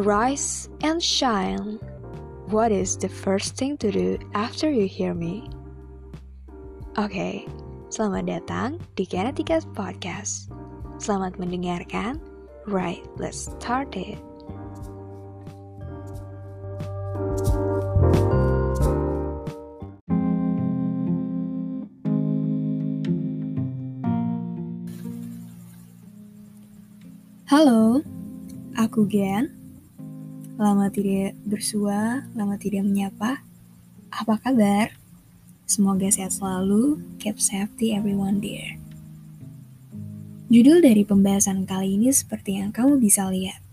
Rise and shine. What is the first thing to do after you hear me? Oke, okay, selamat datang di Kinetica Podcast. Selamat mendengarkan. Right, let's start it. Halo, aku Gen. Lama tidak bersua, lama tidak menyapa. Apa kabar? Semoga sehat selalu, keep safety everyone dear. Judul dari pembahasan kali ini seperti yang kamu bisa lihat.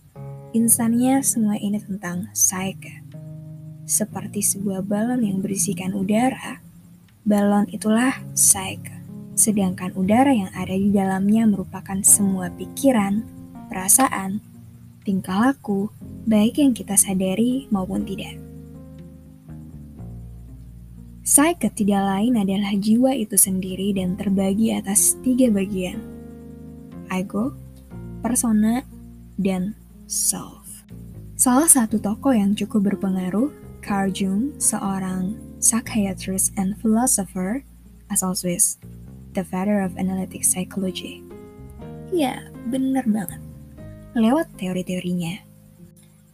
Instannya semua ini tentang psyche. Seperti sebuah balon yang berisikan udara, balon itulah psyche. Sedangkan udara yang ada di dalamnya merupakan semua pikiran, perasaan, tingkah laku, baik yang kita sadari maupun tidak. Psyche tidak lain adalah jiwa itu sendiri dan terbagi atas tiga bagian. Ego, persona, dan self. Salah satu tokoh yang cukup berpengaruh, Carl Jung, seorang psychiatrist and philosopher asal Swiss, the father of analytic psychology. Ya, benar banget. Lewat teori-teorinya,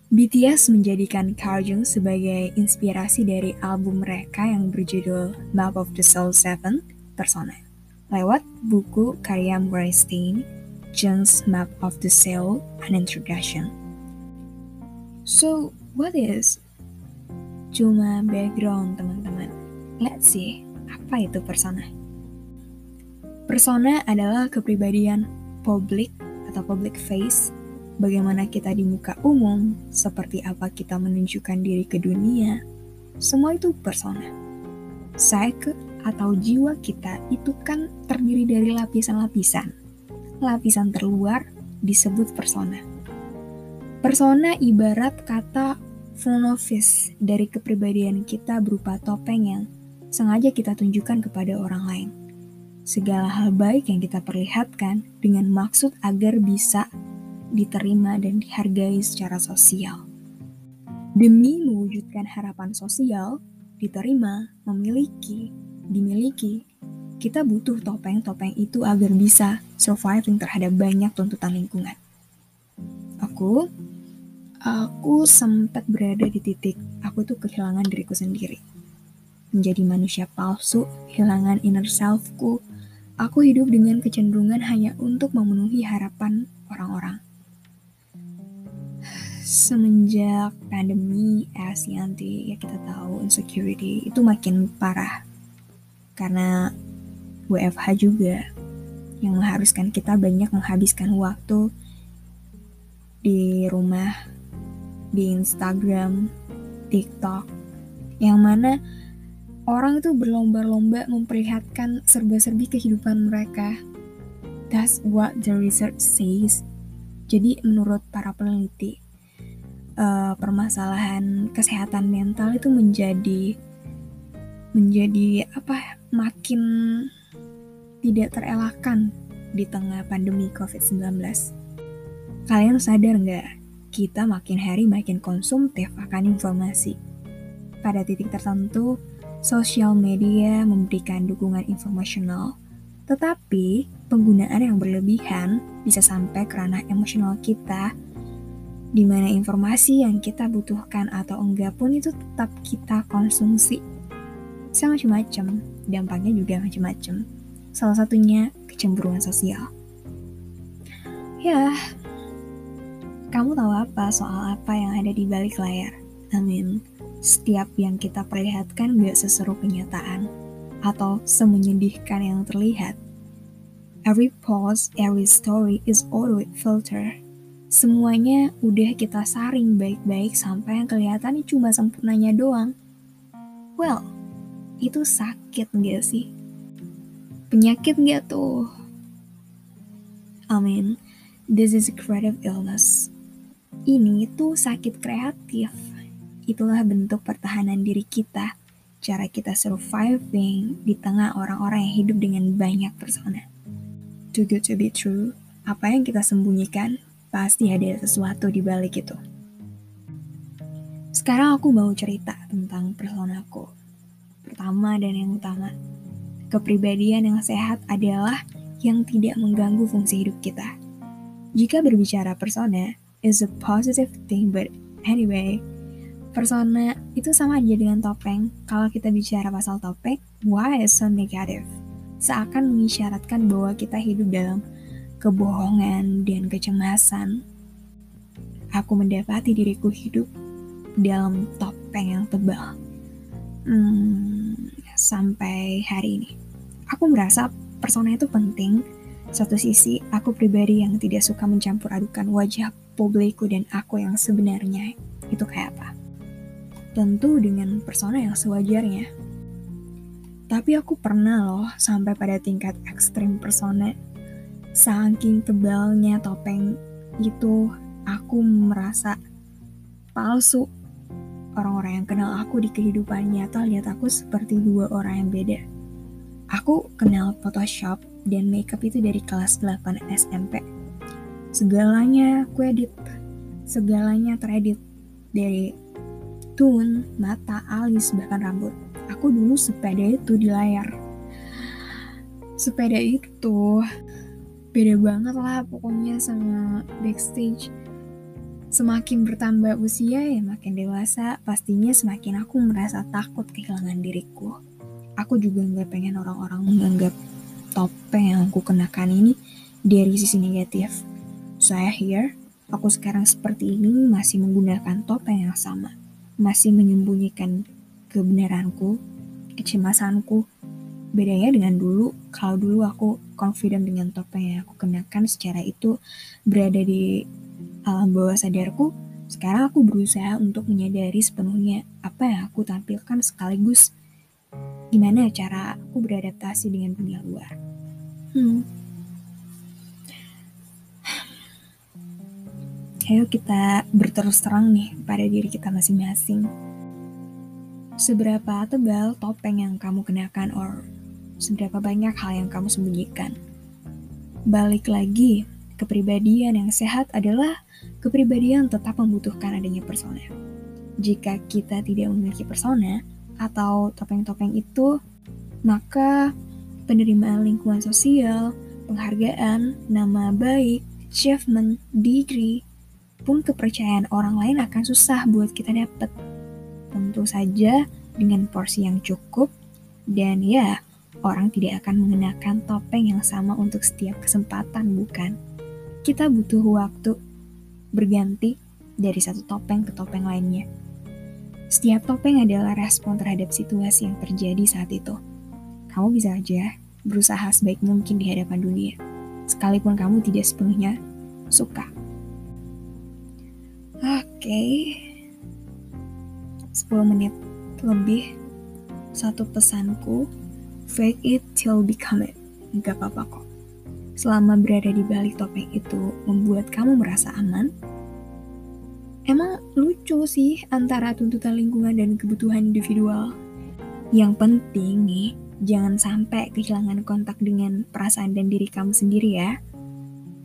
BTS menjadikan Carl Jung sebagai inspirasi dari album mereka yang berjudul Map of the Soul 7, Persona. Lewat buku karya Murray Stein, Jung's Map of the Soul, An Introduction. So, what is? Cuma background, teman-teman. Let's see, apa itu persona? Persona adalah kepribadian publik atau public face bagaimana kita di muka umum, seperti apa kita menunjukkan diri ke dunia, semua itu persona. Psyche atau jiwa kita itu kan terdiri dari lapisan-lapisan. Lapisan terluar disebut persona. Persona ibarat kata phonofis dari kepribadian kita berupa topeng yang sengaja kita tunjukkan kepada orang lain. Segala hal baik yang kita perlihatkan dengan maksud agar bisa diterima dan dihargai secara sosial. Demi mewujudkan harapan sosial, diterima, memiliki, dimiliki, kita butuh topeng-topeng itu agar bisa surviving terhadap banyak tuntutan lingkungan. Aku, aku sempat berada di titik aku tuh kehilangan diriku sendiri. Menjadi manusia palsu, kehilangan inner selfku, aku hidup dengan kecenderungan hanya untuk memenuhi harapan orang-orang semenjak pandemi as nanti ya kita tahu insecurity itu makin parah karena WFH juga yang mengharuskan kita banyak menghabiskan waktu di rumah di Instagram, TikTok yang mana orang itu berlomba-lomba memperlihatkan serba-serbi kehidupan mereka. That's what the research says. Jadi menurut para peneliti, uh, permasalahan kesehatan mental itu menjadi menjadi apa makin tidak terelakkan di tengah pandemi COVID-19. Kalian sadar nggak? Kita makin hari makin konsumtif akan informasi. Pada titik tertentu, sosial media memberikan dukungan informasional, tetapi penggunaan yang berlebihan bisa sampai ke ranah emosional kita di mana informasi yang kita butuhkan atau enggak pun itu tetap kita konsumsi. Bisa macam-macam, dampaknya juga macam-macam. Salah satunya kecemburuan sosial. Ya, kamu tahu apa soal apa yang ada di balik layar? Amin. Setiap yang kita perlihatkan gak seseru kenyataan atau semenyedihkan yang terlihat. Every pause, every story is always filter semuanya udah kita saring baik-baik sampai yang kelihatan cuma sempurnanya doang. Well, itu sakit gak sih? Penyakit gak tuh? I mean, this is a creative illness. Ini tuh sakit kreatif. Itulah bentuk pertahanan diri kita, cara kita surviving di tengah orang-orang yang hidup dengan banyak persona. Too good to be true, apa yang kita sembunyikan pasti ada sesuatu di balik itu. Sekarang aku mau cerita tentang personaku. Pertama dan yang utama, kepribadian yang sehat adalah yang tidak mengganggu fungsi hidup kita. Jika berbicara persona is a positive thing, but anyway, persona itu sama aja dengan topeng. Kalau kita bicara pasal topeng, why is so negative? Seakan mengisyaratkan bahwa kita hidup dalam kebohongan dan kecemasan. Aku mendapati diriku hidup dalam topeng yang tebal. Hmm, sampai hari ini. Aku merasa persona itu penting. Satu sisi, aku pribadi yang tidak suka mencampur adukan wajah publikku dan aku yang sebenarnya itu kayak apa. Tentu dengan persona yang sewajarnya. Tapi aku pernah loh sampai pada tingkat ekstrim persona Saking tebalnya topeng itu, aku merasa palsu. Orang-orang yang kenal aku di kehidupan nyata lihat aku seperti dua orang yang beda. Aku kenal Photoshop dan makeup itu dari kelas 8 SMP. Segalanya aku edit. Segalanya teredit. Dari tune, mata, alis, bahkan rambut. Aku dulu sepeda itu di layar. Sepeda itu beda banget lah pokoknya sama backstage. Semakin bertambah usia ya makin dewasa pastinya semakin aku merasa takut kehilangan diriku. Aku juga nggak pengen orang-orang menganggap topeng yang aku kenakan ini dari sisi negatif. Saya here aku sekarang seperti ini masih menggunakan topeng yang sama. Masih menyembunyikan kebenaranku kecemasanku bedanya dengan dulu. Kalau dulu aku confident dengan topeng yang aku kenakan secara itu berada di alam bawah sadarku sekarang aku berusaha untuk menyadari sepenuhnya apa yang aku tampilkan sekaligus gimana cara aku beradaptasi dengan dunia luar. Hmm. ayo kita berterus terang nih pada diri kita masing-masing. Seberapa tebal topeng yang kamu kenakan or seberapa banyak hal yang kamu sembunyikan. Balik lagi, kepribadian yang sehat adalah kepribadian tetap membutuhkan adanya persona. Jika kita tidak memiliki persona atau topeng-topeng itu, maka penerimaan lingkungan sosial, penghargaan, nama baik, achievement, degree, pun kepercayaan orang lain akan susah buat kita dapat. Tentu saja dengan porsi yang cukup dan ya orang tidak akan mengenakan topeng yang sama untuk setiap kesempatan, bukan? Kita butuh waktu berganti dari satu topeng ke topeng lainnya. Setiap topeng adalah respon terhadap situasi yang terjadi saat itu. Kamu bisa aja berusaha sebaik mungkin di hadapan dunia, sekalipun kamu tidak sepenuhnya suka. Oke, okay. 10 menit lebih satu pesanku Fake it till become it. Gak apa-apa kok. Selama berada di balik topeng itu membuat kamu merasa aman, emang lucu sih antara tuntutan lingkungan dan kebutuhan individual. Yang penting nih, jangan sampai kehilangan kontak dengan perasaan dan diri kamu sendiri ya.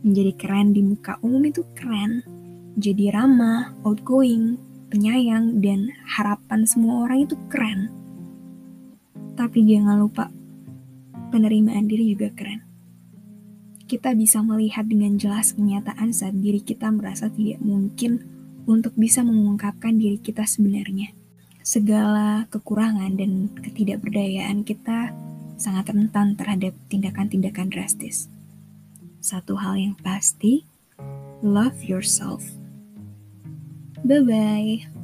Menjadi keren di muka umum itu keren. Jadi ramah, outgoing, penyayang, dan harapan semua orang itu keren. Tapi jangan lupa penerimaan diri juga keren. Kita bisa melihat dengan jelas kenyataan saat diri kita merasa tidak mungkin untuk bisa mengungkapkan diri kita sebenarnya. Segala kekurangan dan ketidakberdayaan kita sangat rentan terhadap tindakan-tindakan drastis. Satu hal yang pasti, love yourself. Bye-bye.